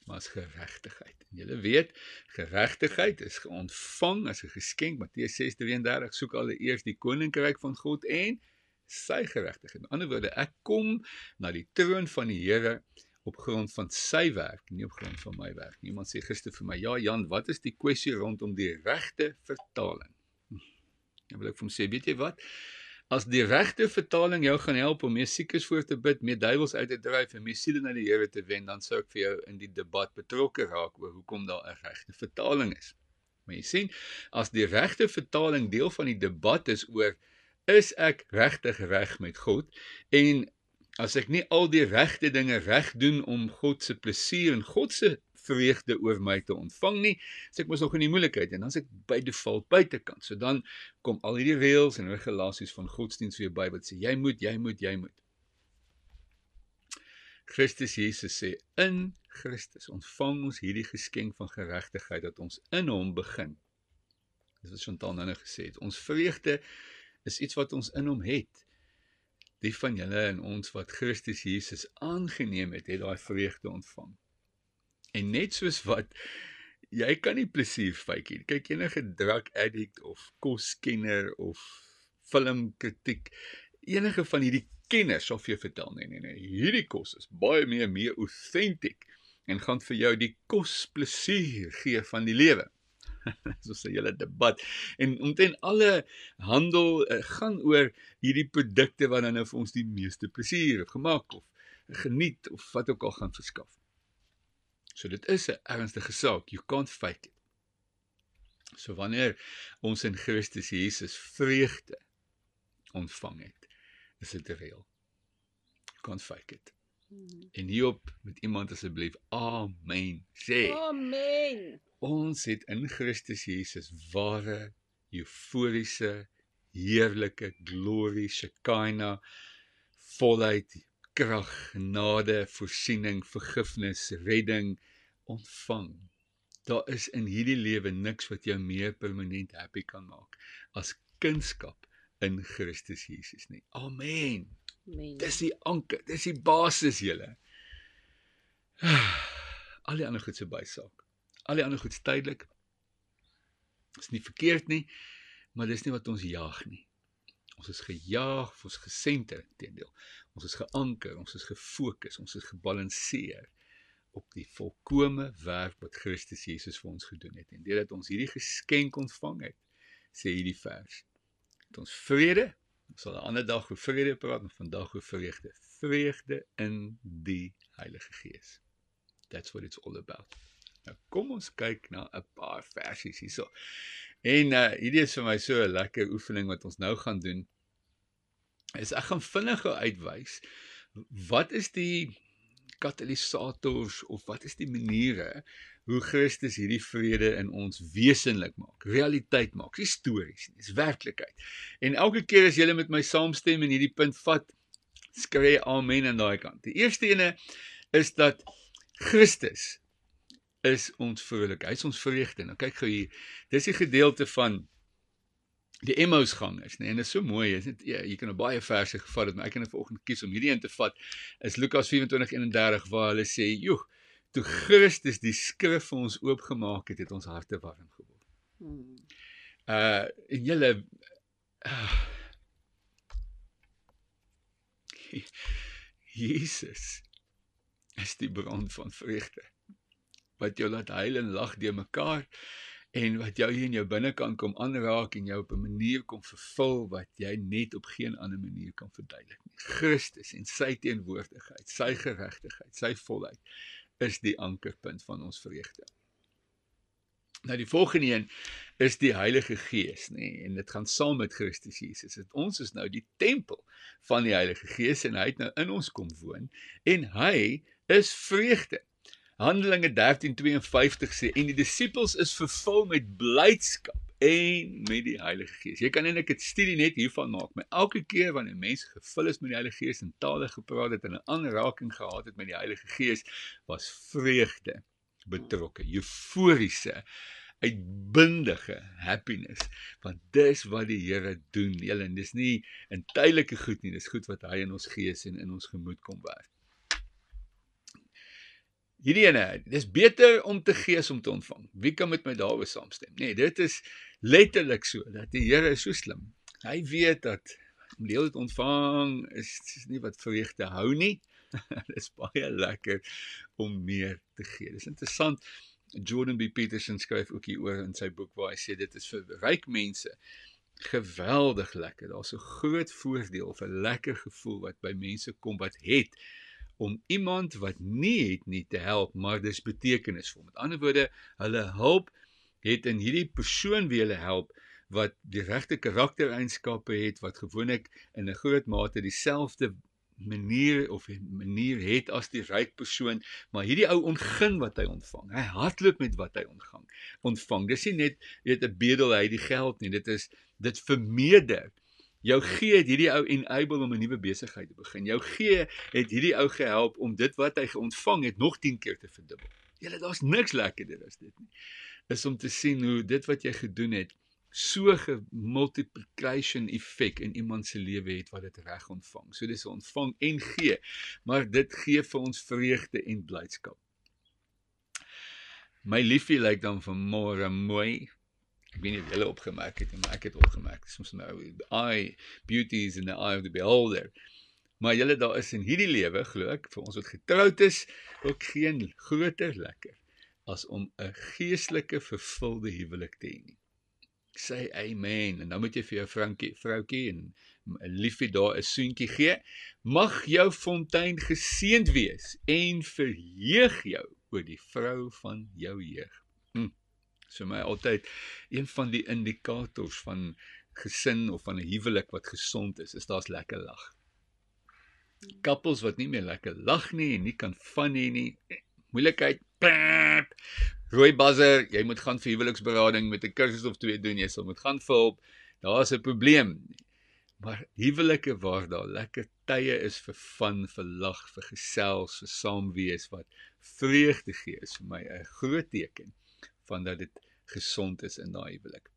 maar as geregtigheid. En julle weet, geregtigheid is ontvang as 'n geskenk. Matteus 6:33 soek alle eers die koninkryk van God en sy geregtigheid. In ander woorde, ek kom na die troon van die Here op grond van sy werk, nie op grond van my werk nie. Iemand sê gister vir my, "Ja Jan, wat is die kwessie rondom die regte vertaling?" Hm. Dan wil ek vir hom sê, "Weet jy wat? As die regte vertaling jou gaan help om meer siekes voor te bid, meer duiwels uit te dryf en meer siele na die Here te wen, dan sou ek vir jou in die debat betrokke raak oor hoekom daar 'n regte vertaling is. Maar jy sien, as die regte vertaling deel van die debat is oor is ek regtig reg met God en as ek nie al die regte dinge reg doen om God se plesier en God se vreugde oor my te ontvang nie. So ek mos nog in die moeilikheid en dan ek by default buitekant. So dan kom al hierdie reëls en regulasies van godsdiens weer by wat sê jy moet, jy moet, jy moet. Christus Jesus sê in Christus ontvang ons hierdie geskenk van geregtigheid dat ons in hom begin. Dis wat Chantal nou gesê het. Ons vreugde is iets wat ons in hom het. Die van julle en ons wat Christus Jesus aangeneem het, het daai vreugde ontvang. En net soos wat jy kan nie plesier fake nie. Kyk enige drug addict of koskenner of filmkritiek, enige van hierdie kenners sal vir jou vertel nee nee nee, hierdie kos is baie meer meer authentic en gaan vir jou die kos plesier gee van die lewe. so sê julle debat en omtrent alle handel uh, gaan oor hierdie produkte wat dan nou vir ons die meeste plesier of gemaak of geniet of wat ook al gaan verskaf. So dit is 'n ernstige saak. You can't fake it. So wanneer ons in Christus Jesus vreugde ontvang het, is dit reël. You can't fake it. Hmm. En hierop met iemand asseblief amen sê. Amen. Ons het in Christus Jesus ware euforiese heerlike glorie Shekinah volheid krag genade voorsiening vergifnis redding ontvang. Daar is in hierdie lewe niks wat jou meer permanent happy kan maak as kunskap in Christus Jesus nie. Amen. Amen. Dis die anker, dis die basis julle. Al die ander goed se bysaak. Al die ander goed tydelik. Is nie verkeerd nie, maar dis nie wat ons jaag nie. Ons is gejaag, ons gesenter teendeel. Ons is geanker, ons is gefokus, ons is gebalanseer op die volkomme werk wat Christus Jesus vir ons gedoen het. En deurdat ons hierdie geskenk ontvang het sê hierdie vers het ons vrede ons sal 'n ander dag oor vrede praat en vandag oor vreugde. Vreugde in die Heilige Gees. That's what it's all about. Nou kom ons kyk na 'n paar versies hierso. En uh, hierdie is vir my so 'n lekker oefening wat ons nou gaan doen. Is ek gaan vinnig uitwys wat is die katalisators of wat is die maniere hoe Christus hierdie vrede in ons wesenlik maak, realiteit maak, nie stories dis werklikheid. En elke keer as jy met my saamstem en hierdie punt vat, skree amen aan daai kant. Die eerste ene is dat Christus is ons vrolikheid, hy is ons vreugde. Nou kyk gou hier, dis die gedeelte van die Emmausgangers, nee, en dit is so mooi, is dit ja, jy kan 'n baie verse gevat het, maar ek kan dit vanoggend kies om hierdie een te vat. Is Lukas 24:31 waar hulle sê, "Joe, toe Christus die skrif vir ons oopgemaak het, het ons harte warm geword." Hmm. Uh en julle uh, Jesus is die bron van vreugde wat jou laat huil en lag deur mekaar en wat jou hier in jou binnekant kom aanraak en jou op 'n manier kom vervul wat jy net op geen ander manier kan verduidelik nie. Christus en sy teenwoordigheid, sy geregtigheid, sy volheid is die ankerpunt van ons vreugde. Nou die volgende een is die Heilige Gees, nê, nee, en dit gaan saam met Christus Jesus. Dit ons is nou die tempel van die Heilige Gees en hy het nou in ons kom woon en hy is vreugde. Handelinge 13:52 sê en die disippels is vervul met blydskap en met die Heilige Gees. Jy kan eintlik dit studie net hiervan maak. Maar elke keer wanneer mense gevul is met die Heilige Gees en tale gepraat het en 'n aanraking gehad het met die Heilige Gees, was vreugde betrokke, euforiese uitbundige happiness want dis wat die Here doen. Julle en dis nie 'n tydelike goed nie, dis goed wat hy in ons gees en in ons gemoed kom werk. Hierdie ene, dis beter om te gee as om te ontvang. Wie kan met my daaroor saamstem? Nee, dit is letterlik so dat die Here so slim. Hy weet dat om deel te ontvang is, is nie wat vreugde hou nie. dit is baie lekker om meer te gee. Dis interessant. Jordan B Peterson skryf ook hieroor in sy boek waar hy sê dit is vir ryk mense geweldig lekker. Daar's 'n groot voordeel 'n lekker gevoel wat by mense kom wat het om iemand wat nie het nie te help, maar dis betekenisvol. Met ander woorde, hulle hulp het in hierdie persoon wie hulle help wat die regte karaktereienskappe het wat gewoonlik in 'n groot mate dieselfde manier of manier het as die ryk persoon, maar hierdie ou ongin wat hy ontvang. Hy hardloop met wat hy ontvang. Ontvang. Dis nie net weet 'n bedel hy die geld nie. Dit is dit vermeerder Jou gee het hierdie ou enable om 'n nuwe besigheid te begin. Jou gee het hierdie ou gehelp om dit wat hy ontvang het nog 10 keer te verdubbel. Julle daar's niks lekkerder as dit nie. Is om te sien hoe dit wat jy gedoen het so 'n multiplication effek in iemand se lewe het wat dit reg ontvang. So dis ontvang en gee, maar dit gee vir ons vreugde en blydskap. My liefie lyk dan vanmôre mooi ek weet nie of julle opgemerk het nie, maar ek het opgemerk. Soms nou eye beauty is in the eye of the beholder. Maar julle daar is in hierdie lewe glo ek vir ons wat getroud is ook geen groter lekker as om 'n geestelike vervulde huwelik te hê nie. Sê amen. En nou moet jy vir jou vroukie, vroutjie en 'n liefie daar 'n soentjie gee. Mag jou fontein geseënd wees en verheug jou oor die vrou van jou jeug. Hm so my altyd een van die indikators van gesin of van 'n huwelik wat gesond is, is daar's lekker lag. Koppels wat nie meer lekker lag nie en nie kan van nie nie. Moeilikheid. Rooi buzzer, jy moet gaan vir huweliksberading met 'n kursus of twee doen, jy sal moet gaan vir hulp. Daar's 'n probleem. Maar huwelike waar daar lekker tye is vir van, vir lag, vir gesels, vir saam wees wat vreugde gee is vir my 'n groot teken van dat dit gesond is in daai huwelik.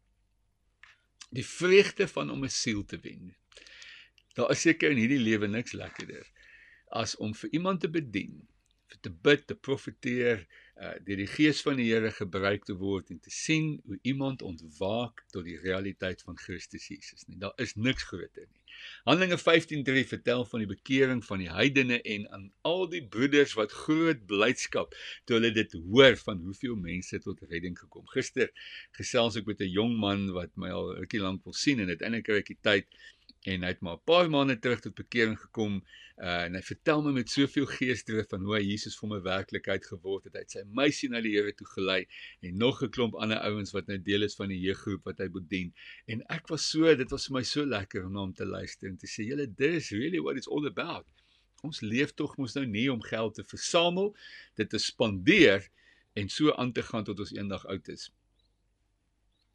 Die vreugde van om 'n siel te wen. Daar is seker in hierdie lewe niks lekkerder as om vir iemand te bedien, vir te bid, te profeteer, uh deur die gees van die Here gebruik te word en te sien hoe iemand ontwaak tot die realiteit van Christus Jesus. Nee, daar is niks groter nie. Handelinge 15:3 vertel van die bekering van die heidene en aan al die broeders wat groot blydskap toe hulle dit hoor van hoeveel mense tot redding gekom. Gister gesels ek met 'n jong man wat my al rukkie lank wil sien en uiteindelik kry ek die tyd en hy het maar 'n paar maande terug tot bekering gekom uh, en hy vertel my met soveel geesdrift van hoe hy Jesus vir my werklikheid geword het. Hy het sy meisie na die Here toe gelei en nog 'n klomp ander ouens wat nou deel is van die jeuggroep wat hy bedien. En ek was so, dit was vir my so lekker om hom te luister en te sê, "Julle, this really what it's all about." Ons leef tog mos nou nie om geld te versamel, dit te spandeer en so aan te gaan tot ons eendag oud is.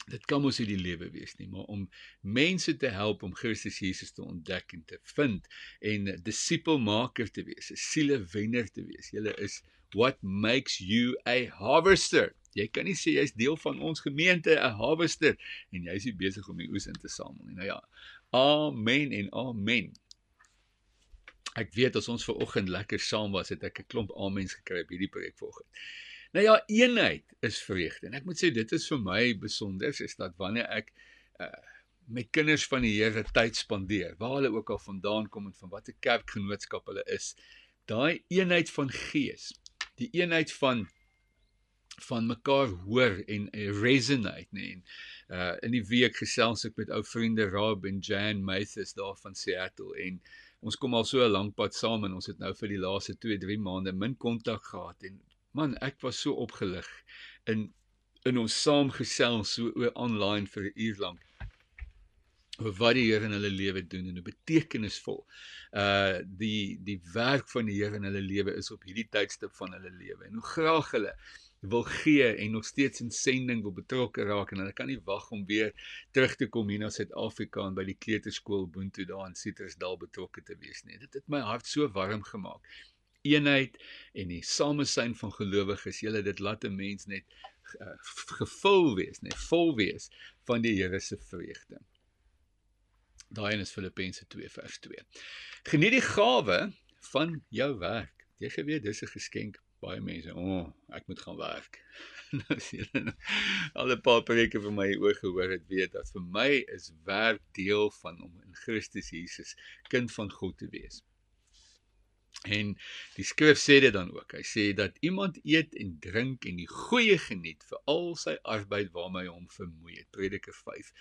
Dit kan mos nie die lewe wees nie, maar om mense te help om Christus Jesus te ontdek en te vind en disipelmaker te wees, 'n sielewenner te wees. Julle is what makes you a harvester. Jy kan nie sê jy's deel van ons gemeente, 'n harvester en jy's nie besig om die oes in te samel nie. Nou ja. Amen en amen. Ek weet as ons ver oggend lekker saam was, het ek 'n klomp amens gekry op hierdie preek vanoggend. Nou ja, eenheid is vreugde. En ek moet sê dit is vir my besonder is dat wanneer ek uh, met kinders van die Here tyd spandeer, waar hulle ook al vandaan kom en van watter kerkgenootskap hulle is, daai eenheid van gees, die eenheid van van mekaar hoor en resonate nê en uh in die week gesels ek met ou vriende Rob en Jan Mathis daar van Seattle en ons kom al so 'n lank pad saam en ons het nou vir die laaste 2 3 maande min kontak gehad en man, ek was so opgelig in in ons saamgesels so oor online vir 'n uur lank oor wat die Here in hulle lewe doen en hoe betekenisvol uh die die werk van die Here in hulle lewe is op hierdie tydstip van hulle lewe en hoe graag hulle wil gee en nog steeds in sending wil betrokke raak en hulle kan nie wag om weer terug te kom hier na Suid-Afrika en by die kleuterskool Boontoe daar in Citrusdal betrokke te wees nie. Dit het my hart so warm gemaak eenheid en die samesyn van gelowiges. Julle dit laat 'n mens net uh, gevul wees, net vol wees van die Here se vreugde. Daai is Filippense 2 vers 2. Geniet die gawe van jou werk. Jy geweet dis 'n geskenk baie mense. O, oh, ek moet gaan werk. nou sien hulle al 'n paar preke vir my oor gehoor het weet dat vir my is werk deel van om in Christus Jesus kind van God te wees. En die skrif sê dit dan ook. Hy sê dat iemand eet en drink en die goeie geniet vir al sy arbeid waarmee hy hom vermoei het. Prediker 5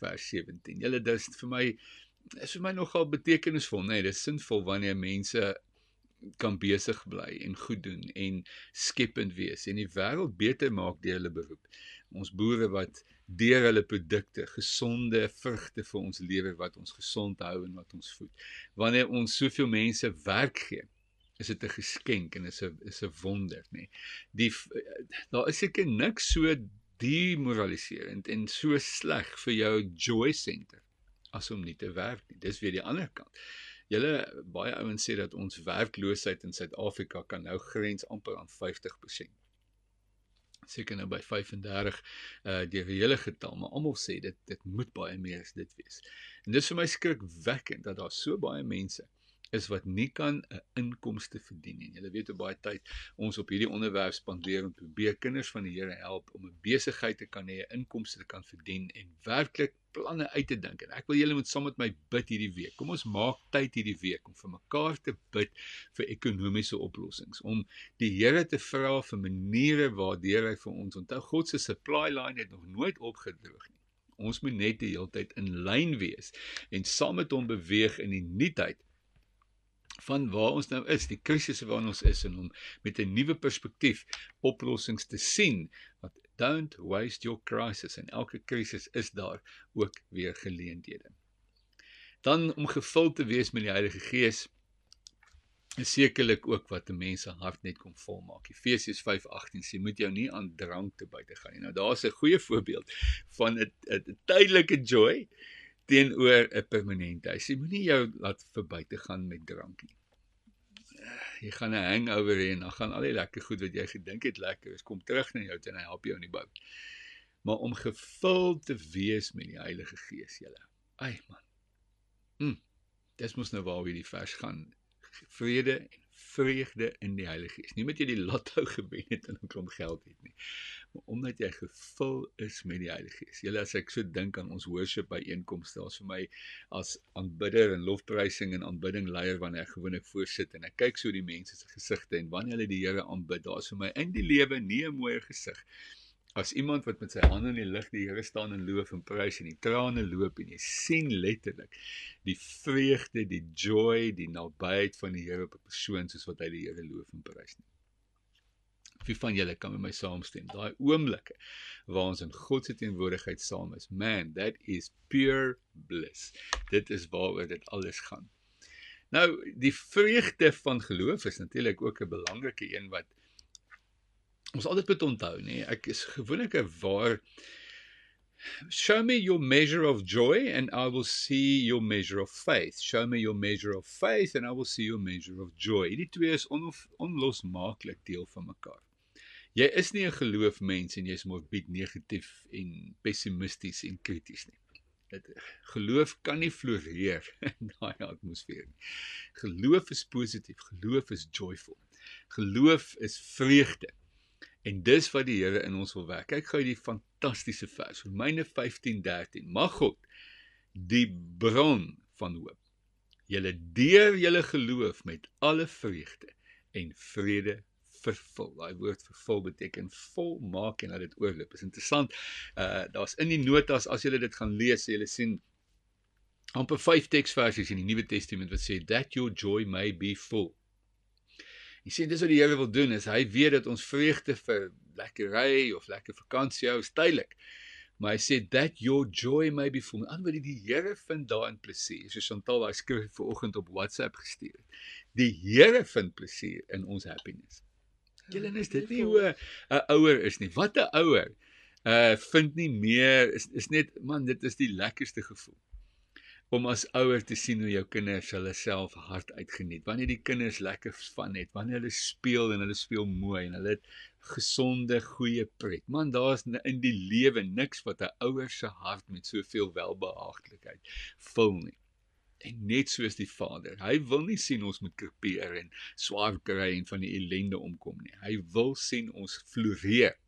vers 17. Julle dis vir my is vir my nogal betekenisvol, nê? Nee, dis sinvol wanneer mense kan besig bly en goed doen en skepend wees en die wêreld beter maak deur hulle beroep. Ons boere wat deur hulle produkte gesonde vrugte vir ons lewer wat ons gesond hou en wat ons voed. Wanneer ons soveel mense werk gee, is dit 'n geskenk en is 'n is 'n wonder, nê. Die daar is seker niks so demoraliserend en so sleg vir jou joy center as om nie te werk nie. Dis weer die ander kant. Julle baie ouens sê dat ons werkloosheid in Suid-Afrika kan nou grens amper aan 50% seker nou by 35 uh die reële getal maar almal sê dit dit moet baie meer as dit wees. En dis vir my skrikwekkend dat daar so baie mense is wat nie kan 'n inkomste verdien nie. Julle weet hoe baie tyd ons op hierdie onderwerp spandeer om probeer kinders van die Here help om 'n besigheid te kan hê, 'n inkomste te kan verdien en werklik planne uit te dink. En ek wil julle moet saam met my bid hierdie week. Kom ons maak tyd hierdie week om vir mekaar te bid vir ekonomiese oplossings, om die Here te vra vir maniere waardeur hy vir ons onthou God se supply line het nog nooit opgedroog. Ons moet net die hele tyd in lyn wees en saam met hom beweeg in die nuutheid van waar ons nou is, die krisisse waarin ons is en om met 'n nuwe perspektief oplossings te sien wat don't waste your crisis en elke krisis is daar ook weer geleenthede. Dan om gevul te wees met die Heilige Gees is sekerlik ook wat 'n mens se hart net kom volmaak. Efesiërs 5:18 sê moet jou nie aan drank te buite gaan nie. Nou daar's 'n goeie voorbeeld van 'n tydelike joy teenoor 'n permanente. Hy sê moenie jou laat verbyte gaan met drankie. Jy gaan 'n hangover hê en dan gaan al die lekker goed wat jy gedink het lekker is kom terug na jou en hy help jou in die bou. Maar om gevul te wees met die Heilige Gees, julle. Ai man. Hm. Dis mos nou waar wie die vers gaan. Vrede en vreugde in die Heilige Gees. Nie met jy die lotto gewen het en klomp geld het nie, maar omdat jy gevul is met die Heilige Gees. Julle as ek so dink aan ons worship by einkomste, daar's vir my as aanbidder en lofprysing en aanbidding leier wanneer ek gewoonlik voorsit en ek kyk so die mense se gesigte en wanneer hulle die Here aanbid, daar's vir my in die lewe nie 'n mooier gesig as iemand wat met sy hande in die lug die Here staan en loof en prys en die trane loop en jy sien letterlik die vreugde, die joy, die nabyheid van die Here op 'n persoon soos wat hy die Here loof en prys. Wie van julle kan met my saamstem? Daai oomblikke waar ons in God se teenwoordigheid saam is. Man, that is pure bliss. Dit is waaroor dit alles gaan. Nou, die vreugde van geloof is natuurlik ook 'n belangrike een wat ons altyd moet onthou nê, ek is gewoonlik 'n waar Show me your measure of joy and I will see your measure of faith. Show me your measure of faith and I will see your measure of joy. Hierdie twee is on, onlosmaaklik deel van mekaar. Jy is nie 'n geloofmens en jy's morbied negatief en pessimisties en krities nie. Dit geloof kan nie floreer in daai atmosfeer nie. Geloof is positief, geloof is joyful. Geloof is vreugde. En dis wat die Here in ons wil werk. Kyk gou die fantastiese vers. Romeine 15:13. Mag God die bron van hoop julle deur julle geloof met alle vreugde en vrede vervul. Daai woord vervul beteken volmaak en dat dit oorloop. Is interessant. Uh daar's in die notas as jy dit gaan lees, jy sien amper vyf teksversies in die Nuwe Testament wat sê that your joy may be full. Jy sien dis wat die Here wil doen is hy weet dat ons vreugde vir lekker ry of lekker vakansie hou is tydelik. Maar hy sê that your joy may be full. Anders die Here vind daarin plesier. So Chantal het skryf vanoggend op WhatsApp gestuur. Die Here vind plesier in ons happiness. Julle is dit nie hoe 'n ouer is nie. Wat 'n ouer uh vind nie meer is is net man dit is die lekkerste gevoel om as ouer te sien hoe jou kinders hulle self hard uitgeniet. Wanneer die kinders lekker van het, wanneer hulle speel en hulle speel mooi en hulle het gesonde, goeie pret. Man, daar's in die lewe niks wat 'n ouer se hart met soveel welbehaaglikheid vul nie. En net soos die Vader, hy wil nie sien ons moet krepeer en swaar kry en van die ellende omkom nie. Hy wil sien ons floreer.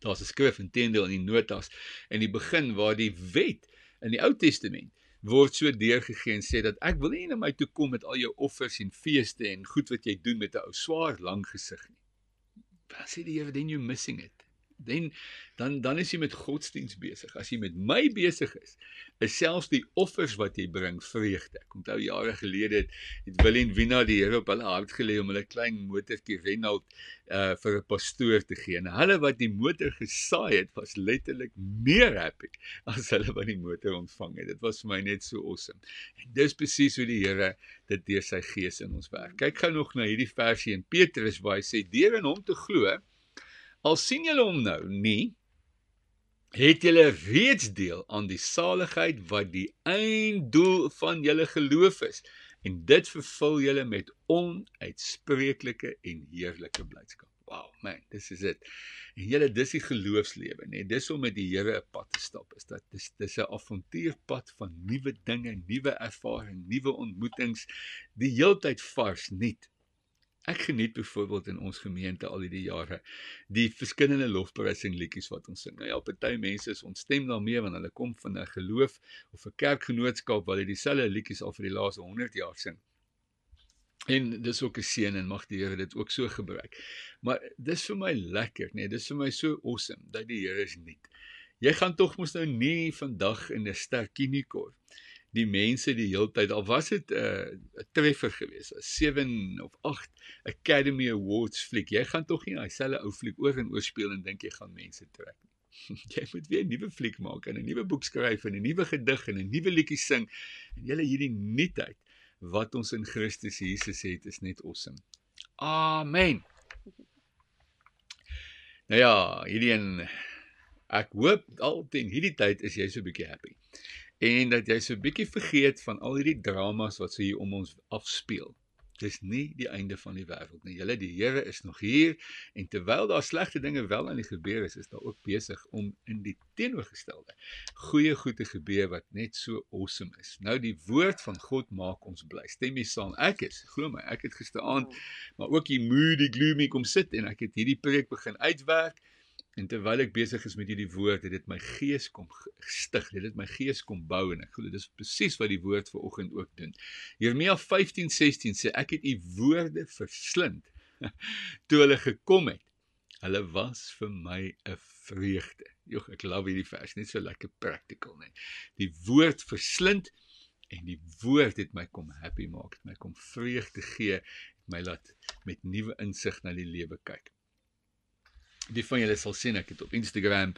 Daar's 'n skrif in Tendel in die notas in die begin waar die wet in die Ou Testament word so deurgegee en sê dat ek wil nie na my toe kom met al jou offers en feeste en goed wat jy doen met 'n ou swaar lang gesig nie. Dan sê die Here, then you missing it dan dan dan is jy met godsdiens besig. As jy met my besig is, is selfs die offers wat jy bring vreugde. Ek onthou jare gelede het, het Willem Wina die Here op hulle hart gelê om hulle klein motortjie Renault uh vir 'n pastoor te gee. En hulle wat die motor gesaai het, was letterlik meer happy as hulle wat die motor ontvang het. Dit was vir my net so awesome. En dis presies hoe die Here dit deur sy gees in ons werk. Kyk gou nog na hierdie versie in Petrus waar hy sê deur in hom te glo Al sien julle hom nou nie, het julle reeds deel aan die saligheid wat die einddoel van julle geloof is en dit vervul julle met onuitspreeklike en heerlike blydskap. Wow, man, dis is dit. En julle dis die geloofslewe, nê? Dis om met die Here 'n pad te stap. Is dat dis dis 'n avontuurpad van nuwe dinge, nuwe ervaring, nuwe ontmoetings, die heeltyd vars, nuut. Ek geniet byvoorbeeld in ons gemeente al hierdie jare die verskillende lofprysing liedjies wat ons sing. Nou ja, party mense is ontstem daarmee want hulle kom van 'n geloof of 'n kerkgenootskap waar hulle dieselfde liedjies al vir die laaste 100 jaar sing. En dis ook 'n seën en mag die Here dit ook so gebruik. Maar dis vir my lekker, nê? Nee, dis vir my so awesome dat die Here is nuut. Jy gaan tog mos nou nie vandag in 'n sterkinikor die mense die heeltyd al was dit 'n uh, treffer geweest, 'n 7 of 8 Academy Awards fliek. Jy gaan tog nie daai selfe ou fliek oor en oor speel en dink jy gaan mense trek nie. jy moet weer 'n nuwe fliek maak en 'n nuwe boek skryf en 'n nuwe gedig en 'n nuwe liedjie sing en jy hierdie nuutheid wat ons in Christus Jesus het is net awesome. Amen. Nou ja, hierdie en ek hoop al teen hierdie tyd is jy so 'n bietjie happy en dat jy so 'n bietjie vergeet van al hierdie dramas wat so hier om ons afspeel. Dis nie die einde van die wêreld nie. Julle die Here is nog hier en terwyl daar slegte dinge wel aan die gebeur is, is daar ook besig om in die teenoorgestelde goeie goed te gebeur wat net so awesome is. Nou die woord van God maak ons bly. Stem jy saam? Ek is, glo my, ek het gisteraand maar ook die moody gloomy kom sit en ek het hierdie preek begin uitwerk En terwyl ek besig is met hierdie woord, het dit my gees kom gestig. Dit het my gees kom bou en ek glo dis presies wat die woord vir oggend ook doen. Jeremia 15:16 sê ek het u woorde verslind toe hulle gekom het. Hulle was vir my 'n vreugde. Jogg, ek love hierdie vers, net so lekker practical net. Die woord verslind en die woord het my kom happy maak, het my kom vreugde gee, het my laat met nuwe insig na die lewe kyk. Die van julle sal sien ek het op Instagram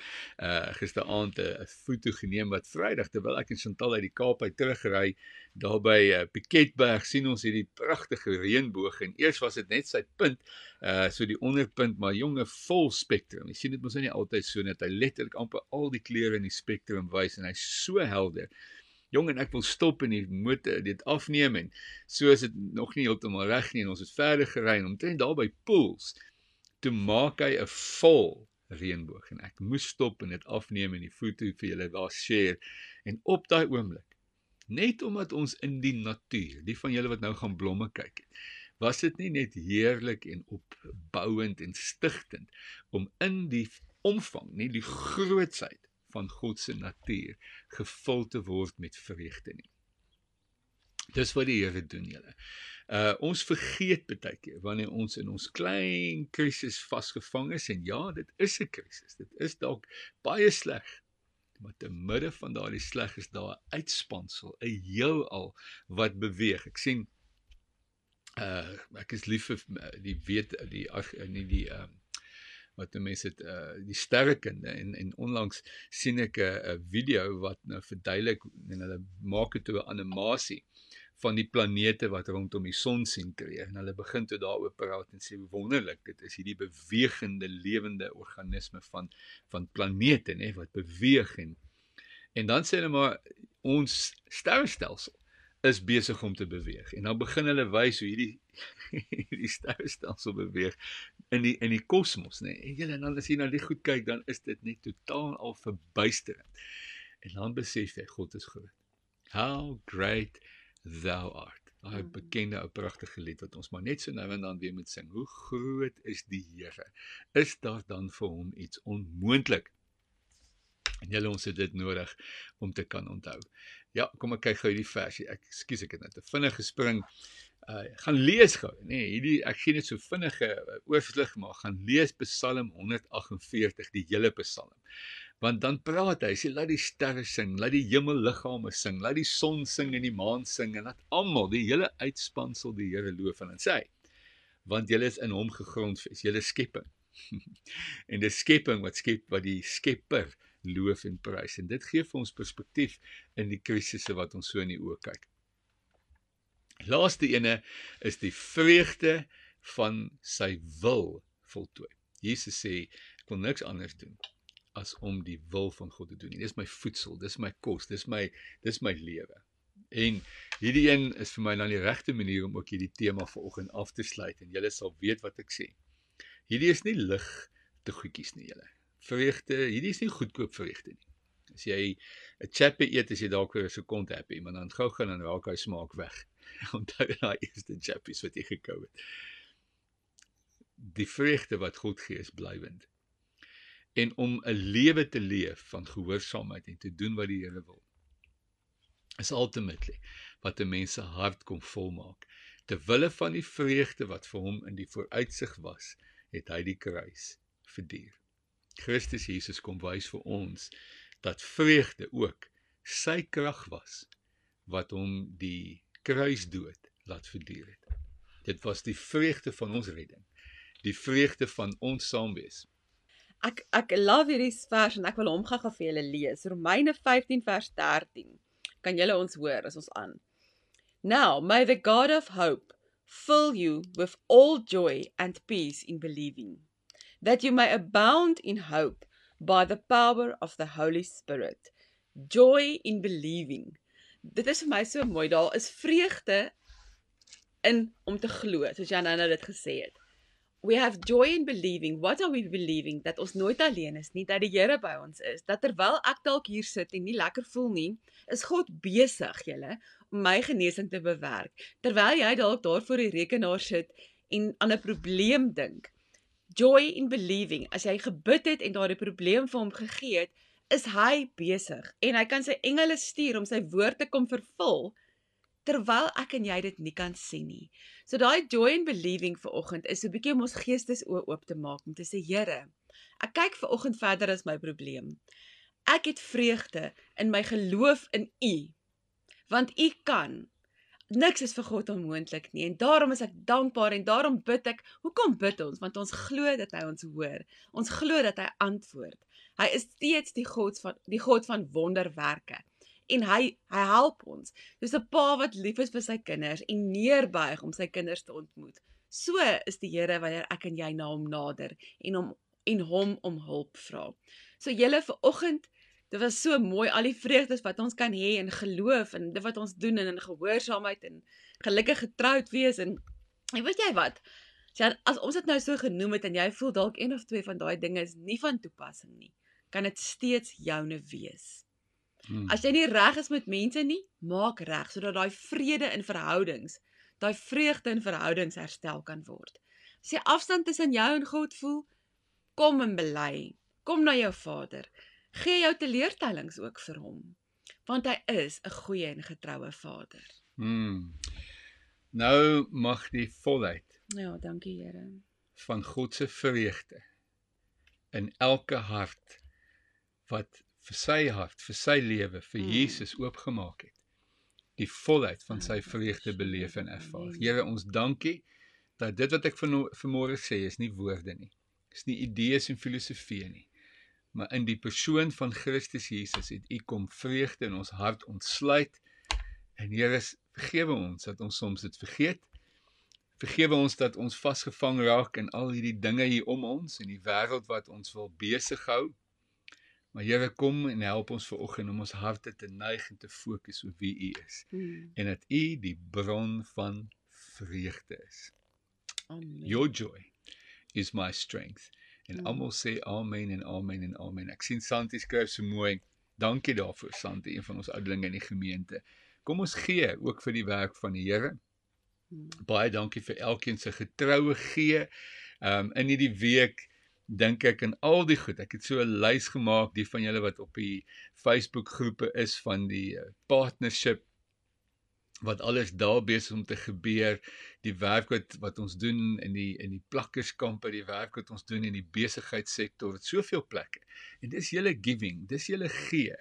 uh gisteraand 'n foto geneem wat Vrydag terwyl ek in Chantal uit die Kaap uit teruggery daar by uh, Piketberg sien ons hierdie pragtige reënboog en eers was dit net sy punt uh so die onderpunt maar jonge vol spektrum. Jy sien dit mos nou nie altyd so net hy letterlik amper al die kleure in die spektrum wys en hy's so helder. Jong en ek wil stop en die motor dit afneem en so is dit nog nie heeltemal reg nie en ons het verder gery en omtrent daar by Pools toe maak hy 'n vol reënboog en ek moes stop en dit afneem en die foto vir julle daar share. En op daai oomblik net omdat ons in die natuur die van julle wat nou gaan blomme kyk het was dit nie net heerlik en opbouend en stigtend om in die omvang nie die grootsheid van God se natuur gevul te word met vreugde nie. Dis wat die Here doen julle Uh ons vergeet baie keer wanneer ons in ons klein krisis vasgevang is en ja, dit is 'n krisis. Dit is dalk baie sleg. Maar te midde van daardie sleg is daar 'n uitspansel, 'n heelal wat beweeg. Ek sien uh ek is lief vir uh, die weet die nie die uh wat mense dit uh die sterrekinde en en onlangs sien ek 'n video wat nou verduidelik en hulle maak dit toe 'n animasie van die planete wat rondom die son sentreer en hulle begin toe daaroor praat en sê hoe wonderlik dit is hierdie bewegende lewende organisme van van planete nê wat beweeg en en dan sê hulle maar ons sterrestelsel is besig om te beweeg. En dan begin hulle wys hoe hierdie hierdie sterrestelsel beweeg in die in die kosmos nê. En julle en dan as jy na die goed kyk dan is dit net totaal al verbuisterend. En dan besef jy God is groot. How great thou art. Daai mm. bekende ou pragtige lied wat ons maar net so nou en dan weer moet sing. Hoe groot is die Here? Is daar dan vir hom iets onmoontlik? En julle ons het dit nodig om te kan onthou. Ja, kom ek kyk gou hierdie versie. Ek skus ek het net te vinnig gespring. Uh gaan lees gou, nê. Nee, hierdie ek gee net so vinnige uh, oorsig maar gaan lees Psalm 148, die hele Psalm want dan praat hy, sê laat die sterre sing, laat die hemelliggame sing, laat die son sing en die maan sing en laat almal die hele uitspansel die Here loof en dan sê hy want julle is in hom gegrondves, julle skepping. en dis skepping wat skep wat die Skepper loof en prys en dit gee vir ons perspektief in die krisisse wat ons so in die oë kyk. Laaste ene is die vreugde van sy wil voltooi. Jesus sê ek wil niks anders doen as om die wil van God te doen. Dis my voedsel, dis my kos, dis my dis my lewe. En hierdie een is vir my dan die regte manier om ook hierdie tema vanoggend af te sluit en julle sal weet wat ek sê. Hierdie is nie lig te goedjies nie julle. Vreugde, hierdie is nie goedkoop vreugde nie. As jy 'n chappie eet, as jy dalk weer so kont happy, maar dan gou gaan en raak hy smaak weg. Onthou daai eerste chappies wat jy gekou het. Die vreugde wat God gee is blywend en om 'n lewe te leef van gehoorsaamheid en te doen wat die Here wil. Is ultimately wat 'n mens se hart kom volmaak. Ter wille van die vreugde wat vir hom in die vooruitsig was, het hy die kruis verduur. Christus Jesus kom wys vir ons dat vreugde ook sy krag was wat hom die kruisdood laat verduur het. Dit was die vreugde van ons redding, die vreugde van ons saam wees Ek ek love hierdie vers en ek wil hom gou-gou vir julle lees. Romeine 15 vers 13. Kan julle ons hoor as ons aan? Now may the God of hope fill you with all joy and peace in believing that you may abound in hope by the power of the Holy Spirit. Joy in believing. Dit is vir my so mooi. Daar is vreugde in om te glo, soos Jan nou dit gesê het we have joy in believing. What are we believing? Dat ons nooit alleen is nie, dat die Here by ons is. Dat terwyl ek dalk hier sit en nie lekker voel nie, is God besig, julle, om my genesing te bewerk. Terwyl jy dalk daar voor die rekenaar sit en aan 'n probleem dink. Joy in believing. As jy gebid het en daardie probleem vir hom gegee het, is hy besig en hy kan sy engele stuur om sy woord te kom vervul terwyl ek en jy dit nie kan sien nie. So daai joy and believing vir oggend is 'n bietjie om ons geestes oë oop te maak om te sê Here, ek kyk vir oggend verder as my probleem. Ek het vreugde in my geloof in U. Want U kan niks is vir God onmoontlik nie en daarom is ek dankbaar en daarom bid ek. Hoekom bid ons? Want ons glo dat hy ons hoor. Ons glo dat hy antwoord. Hy is steeds die God van die God van wonderwerke. En hy hy help ons. Soos 'n pa wat lief is vir sy kinders en neerbuig om sy kinders te ontmoet. So is die Here wanneer ek en jy na hom nader en hom en hom om hulp vra. So julle vir oggend Dit was so mooi al die vreugdes wat ons kan hê in geloof en dit wat ons doen en in gehoorsaamheid en gelukkig getroud wees en en weet jy wat? Sy as ons dit nou so genoem het en jy voel dalk een of twee van daai dinge is nie van toepassing nie, kan dit steeds joune wees. Hmm. As jy nie reg is met mense nie, maak reg sodat daai vrede in verhoudings, daai vreugde in verhoudings herstel kan word. As jy afstand tussen jou en God voel, kom en bely. Kom na jou Vader gee jou teleurstellings ook vir hom want hy is 'n goeie en getroue vader. Hmm. Nou mag die volheid. Ja, dankie Here. van God se vreugde in elke hart wat vir sy hart, vir sy lewe, vir hmm. Jesus oopgemaak het. Die volheid van sy vreugde beleef en ervaar. Here, ons dankie dat dit wat ek vanmôre sê is nie woorde nie. Dis nie idees en filosofieë nie maar in die persoon van Christus Jesus het U kom vreugde in ons hart ontsluit. En Here, vergewe ons dat ons soms dit vergeet. Vergewe ons dat ons vasgevang raak in al hierdie dinge hier om ons en die wêreld wat ons wil besig hou. Maar Here, kom en help ons vanoggend om ons harte te neig en te fokus op wie U is. Hmm. En dat U die bron van vreugde is. Amen. Your joy is my strength. En mm. almal sê amen en amen en amen. Ek sien Santi skryf so mooi. Dankie daarvoor Santi, een van ons ouderlinge in die gemeente. Kom ons gee ook vir die werk van die Here. Mm. Baie dankie vir elkeen se getroue gee. Um in hierdie week dink ek aan al die goed. Ek het so 'n lys gemaak, die van julle wat op die Facebook groepe is van die uh, partnership wat alles daar besig om te gebeur die werk wat wat ons doen in die in die plakkerskampe die werk wat ons doen in die besigheidssektor het soveel plekke en dis julle giving dis julle gee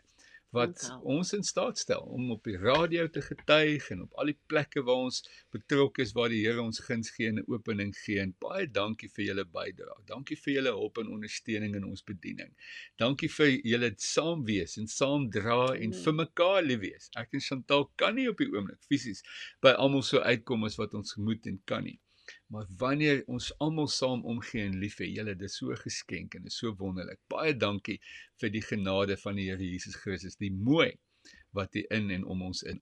wat ons in staat stel om op die radio te getuig en op al die plekke waar ons betrokke is waar die Here ons guns gee en 'n opening gee en baie dankie vir julle bydrae. Dankie vir julle hulp en ondersteuning in ons bediening. Dankie vir julle saam wees en saam dra en vir mekaar lief wees. Ek en Chantal kan nie op die oomblik fisies by almal so uitkom as wat ons moet en kan nie. Maar wanneer ons almal saam omgee en lief hê, julle, dis so 'n geskenk en is so wonderlik. Baie dankie vir die genade van die Here Jesus Christus, die mooi wat hy in en om ons in